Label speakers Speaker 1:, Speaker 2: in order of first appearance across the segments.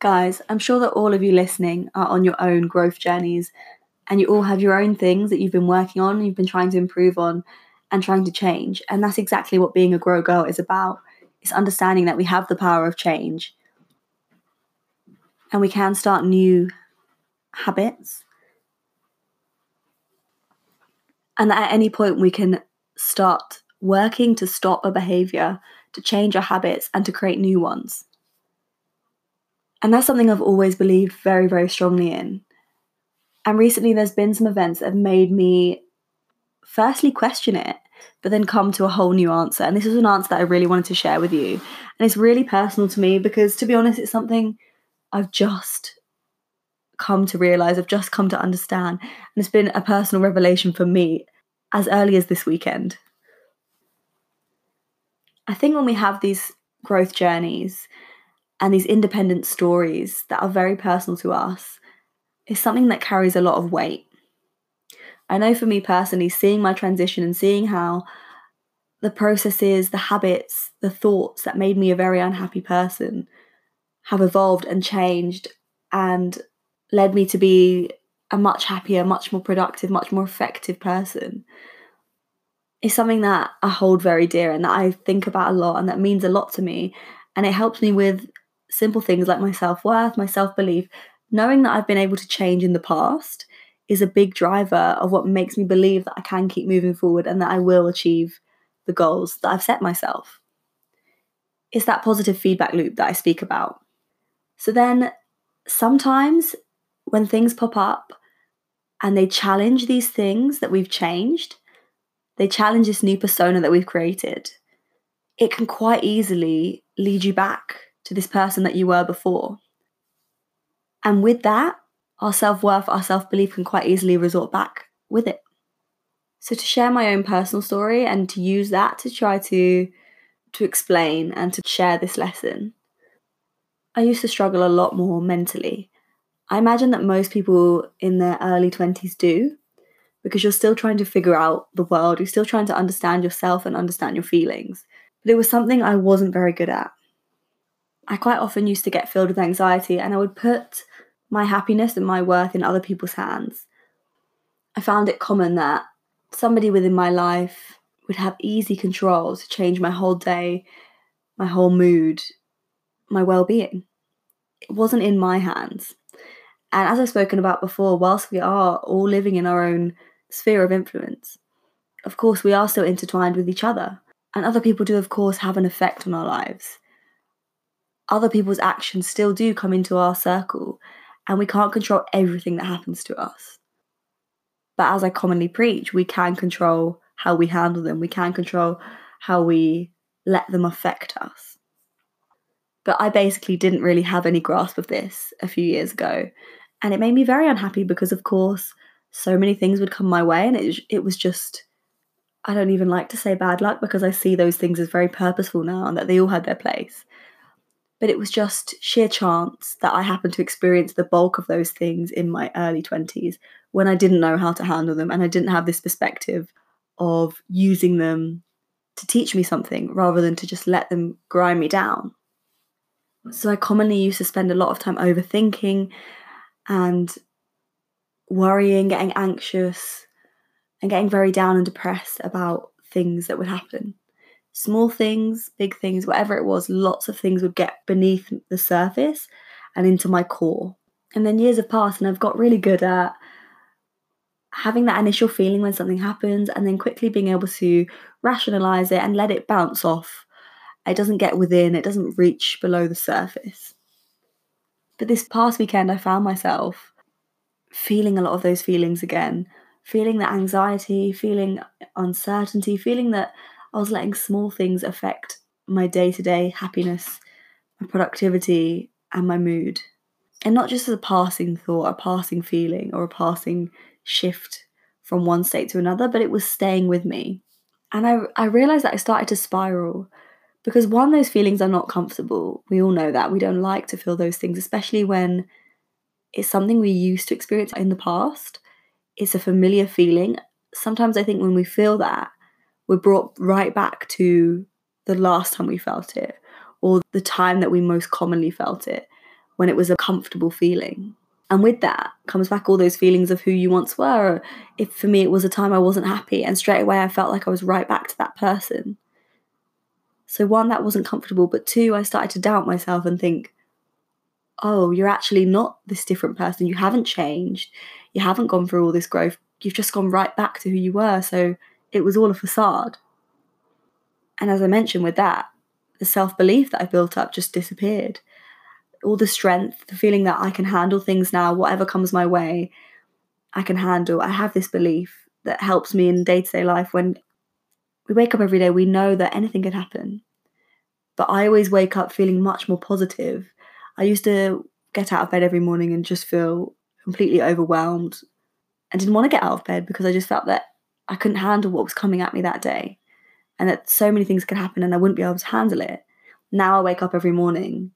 Speaker 1: Guys, I'm sure that all of you listening are on your own growth journeys and you all have your own things that you've been working on, you've been trying to improve on and trying to change. And that's exactly what being a grow girl is about. It's understanding that we have the power of change and we can start new habits. And that at any point we can start working to stop a behavior, to change our habits, and to create new ones. And that's something I've always believed very, very strongly in. And recently there's been some events that have made me firstly question it, but then come to a whole new answer. And this is an answer that I really wanted to share with you. And it's really personal to me because, to be honest, it's something I've just come to realize, I've just come to understand. And it's been a personal revelation for me as early as this weekend. I think when we have these growth journeys, and these independent stories that are very personal to us is something that carries a lot of weight. I know for me personally, seeing my transition and seeing how the processes, the habits, the thoughts that made me a very unhappy person have evolved and changed and led me to be a much happier, much more productive, much more effective person is something that I hold very dear and that I think about a lot and that means a lot to me. And it helps me with simple things like my self worth, my self belief, knowing that I've been able to change in the past is a big driver of what makes me believe that I can keep moving forward and that I will achieve the goals that I've set myself. It's that positive feedback loop that I speak about. So then sometimes when things pop up and they challenge these things that we've changed, they challenge this new persona that we've created, it can quite easily lead you back to this person that you were before. And with that, our self worth, our self belief can quite easily resort back with it. So to share my own personal story and to use that to try to to explain and to share this lesson. I used to struggle a lot more mentally. I imagine that most people in their early 20s do because you're still trying to figure out the world, you're still trying to understand yourself and understand your feelings. But it was something I wasn't very good at. I quite often used to get filled with anxiety and I would put my happiness and my worth in other people's hands. I found it common that somebody within my life would have easy control to change my whole day, my whole mood, my well being. It wasn't in my hands. And as I've spoken about before, whilst we are all living in our own sphere of influence, of course, we are still intertwined with each other. And other people do, of course, have an effect on our lives other people's actions still do come into our circle, and we can't control everything that happens to us. But as I commonly preach, we can control how we handle them, we can control how we let them affect us. But I basically didn't really have any grasp of this a few years ago, and it made me very unhappy because, of course, so many things would come my way, and it, it was just I don't even like to say bad luck because I see those things as very purposeful now and that they all had their place but it was just sheer chance that I happened to experience the bulk of those things in my early 20s when I didn't know how to handle them and I didn't have this perspective of using them to teach me something rather than to just let them grind me down. So I commonly used to spend a lot of time overthinking and worrying, getting anxious, and getting very down and depressed about things that would happen small things, big things, whatever it was, lots of things would get beneath the surface and into my core. And then years have passed, and I've got really good at having that initial feeling when something happens and then quickly being able to rationalize it and let it bounce off. It doesn't get within, it doesn't reach below the surface. But this past weekend, I found myself feeling a lot of those feelings again, feeling that anxiety, feeling uncertainty, feeling that I was letting small things affect my day to day happiness, my productivity, and my mood. And not just as a passing thought, a passing feeling, or a passing shift from one state to another, but it was staying with me. And I, I realized that I started to spiral because one, those feelings are not comfortable. We all know that. We don't like to feel those things, especially when it's something we used to experience in the past. It's a familiar feeling. Sometimes I think when we feel that, we're brought right back to the last time we felt it or the time that we most commonly felt it when it was a comfortable feeling. And with that comes back all those feelings of who you once were. If for me it was a time I wasn't happy, and straight away I felt like I was right back to that person. So, one, that wasn't comfortable, but two, I started to doubt myself and think, oh, you're actually not this different person. You haven't changed. You haven't gone through all this growth. You've just gone right back to who you were. So, it was all a facade. And as I mentioned with that, the self belief that I built up just disappeared. All the strength, the feeling that I can handle things now, whatever comes my way, I can handle. I have this belief that helps me in day to day life when we wake up every day, we know that anything can happen. But I always wake up feeling much more positive. I used to get out of bed every morning and just feel completely overwhelmed and didn't want to get out of bed because I just felt that I couldn't handle what was coming at me that day and that so many things could happen and I wouldn't be able to handle it. Now I wake up every morning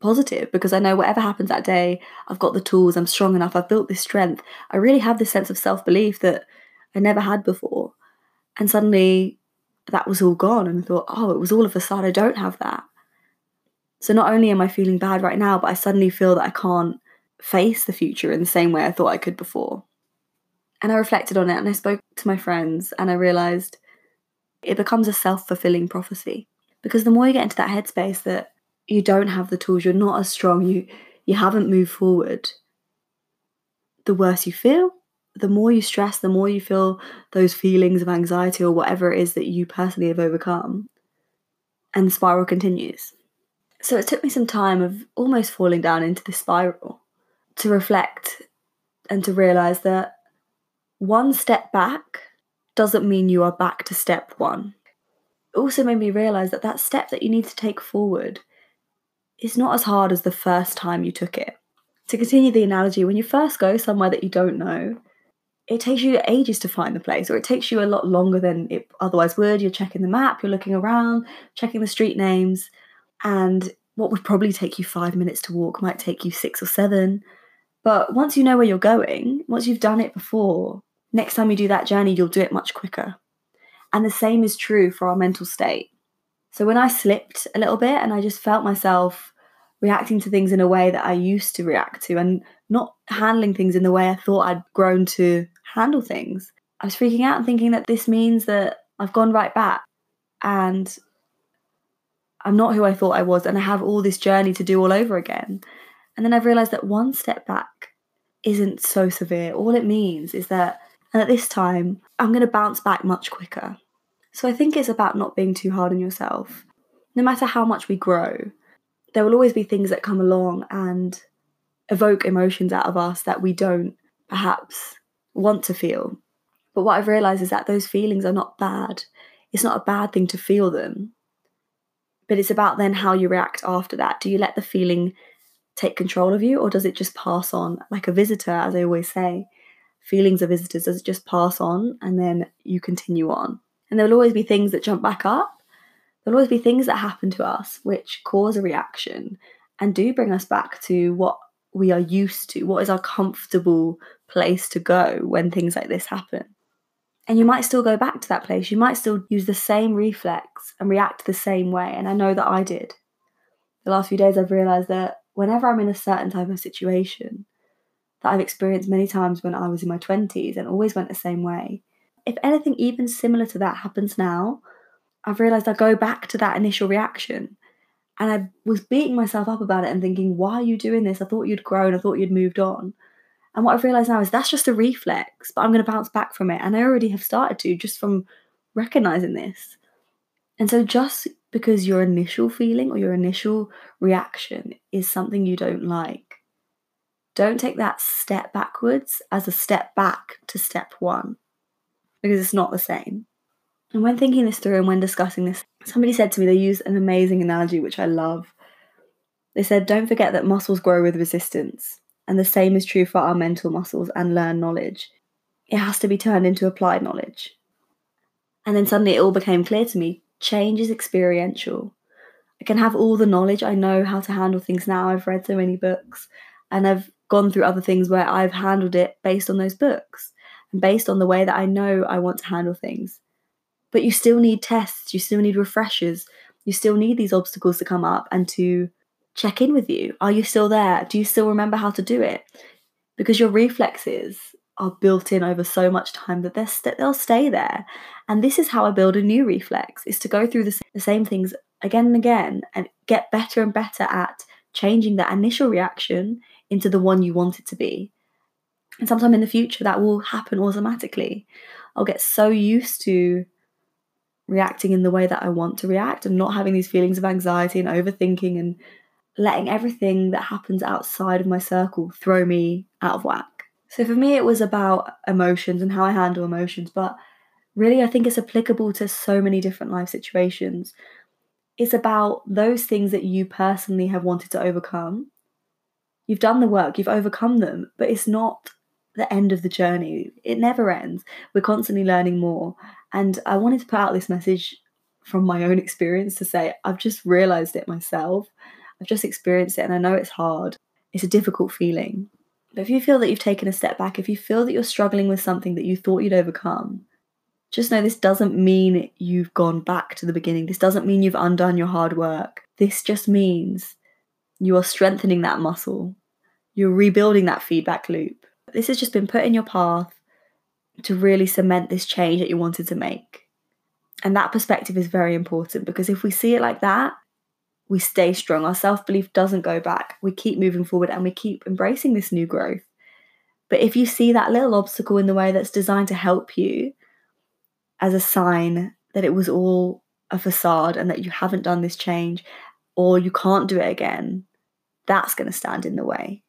Speaker 1: positive because I know whatever happens that day, I've got the tools, I'm strong enough, I've built this strength. I really have this sense of self belief that I never had before. And suddenly that was all gone. And I thought, oh, it was all of a sudden I don't have that. So not only am I feeling bad right now, but I suddenly feel that I can't face the future in the same way I thought I could before. And I reflected on it and I spoke to my friends and I realized it becomes a self fulfilling prophecy. Because the more you get into that headspace that you don't have the tools, you're not as strong, you you haven't moved forward, the worse you feel, the more you stress, the more you feel those feelings of anxiety or whatever it is that you personally have overcome. And the spiral continues. So it took me some time of almost falling down into the spiral to reflect and to realize that one step back doesn't mean you are back to step one. It also made me realize that that step that you need to take forward is not as hard as the first time you took it. To continue the analogy, when you first go somewhere that you don't know, it takes you ages to find the place, or it takes you a lot longer than it otherwise would. You're checking the map, you're looking around, checking the street names, and what would probably take you five minutes to walk might take you six or seven. But once you know where you're going, once you've done it before, next time you do that journey, you'll do it much quicker. And the same is true for our mental state. So when I slipped a little bit and I just felt myself reacting to things in a way that I used to react to and not handling things in the way I thought I'd grown to handle things. I was freaking out and thinking that this means that I've gone right back and I'm not who I thought I was and I have all this journey to do all over again. And then I've realized that one step back isn't so severe. All it means is that and at this time, I'm going to bounce back much quicker. So I think it's about not being too hard on yourself. No matter how much we grow, there will always be things that come along and evoke emotions out of us that we don't perhaps want to feel. But what I've realized is that those feelings are not bad. It's not a bad thing to feel them. But it's about then how you react after that. Do you let the feeling take control of you or does it just pass on like a visitor, as I always say? Feelings of visitors, does it just pass on and then you continue on? And there will always be things that jump back up. There'll always be things that happen to us which cause a reaction and do bring us back to what we are used to, what is our comfortable place to go when things like this happen. And you might still go back to that place. You might still use the same reflex and react the same way. And I know that I did. The last few days, I've realized that whenever I'm in a certain type of situation that I've experienced many times when I was in my 20s and always went the same way, if anything even similar to that happens now, I've realized I go back to that initial reaction and I was beating myself up about it and thinking, why are you doing this? I thought you'd grown, I thought you'd moved on. And what I've realized now is that's just a reflex, but I'm going to bounce back from it. And I already have started to just from recognizing this. And so, just because your initial feeling or your initial reaction is something you don't like, don't take that step backwards as a step back to step one because it's not the same. And when thinking this through and when discussing this, somebody said to me they used an amazing analogy which I love. They said, don't forget that muscles grow with resistance. And the same is true for our mental muscles and learned knowledge. It has to be turned into applied knowledge. And then suddenly it all became clear to me change is experiential. I can have all the knowledge. I know how to handle things now. I've read so many books and I've gone through other things where I've handled it based on those books and based on the way that I know I want to handle things. But you still need tests, you still need refreshers, you still need these obstacles to come up and to check in with you. Are you still there? Do you still remember how to do it? Because your reflexes are built in over so much time that they're st- they'll stay there. And this is how I build a new reflex: is to go through the, the same things again and again and get better and better at changing that initial reaction into the one you want it to be. And sometime in the future, that will happen automatically. I'll get so used to reacting in the way that I want to react and not having these feelings of anxiety and overthinking and letting everything that happens outside of my circle throw me out of whack. So for me, it was about emotions and how I handle emotions, but really, I think it's applicable to so many different life situations. It's about those things that you personally have wanted to overcome. You've done the work, you've overcome them, but it's not the end of the journey. It never ends. We're constantly learning more. And I wanted to put out this message from my own experience to say, I've just realized it myself. I've just experienced it and I know it's hard. It's a difficult feeling. But if you feel that you've taken a step back, if you feel that you're struggling with something that you thought you'd overcome, just know this doesn't mean you've gone back to the beginning. This doesn't mean you've undone your hard work. This just means you are strengthening that muscle. You're rebuilding that feedback loop. This has just been put in your path to really cement this change that you wanted to make. And that perspective is very important because if we see it like that, we stay strong. Our self belief doesn't go back. We keep moving forward and we keep embracing this new growth. But if you see that little obstacle in the way that's designed to help you as a sign that it was all a facade and that you haven't done this change or you can't do it again, that's going to stand in the way.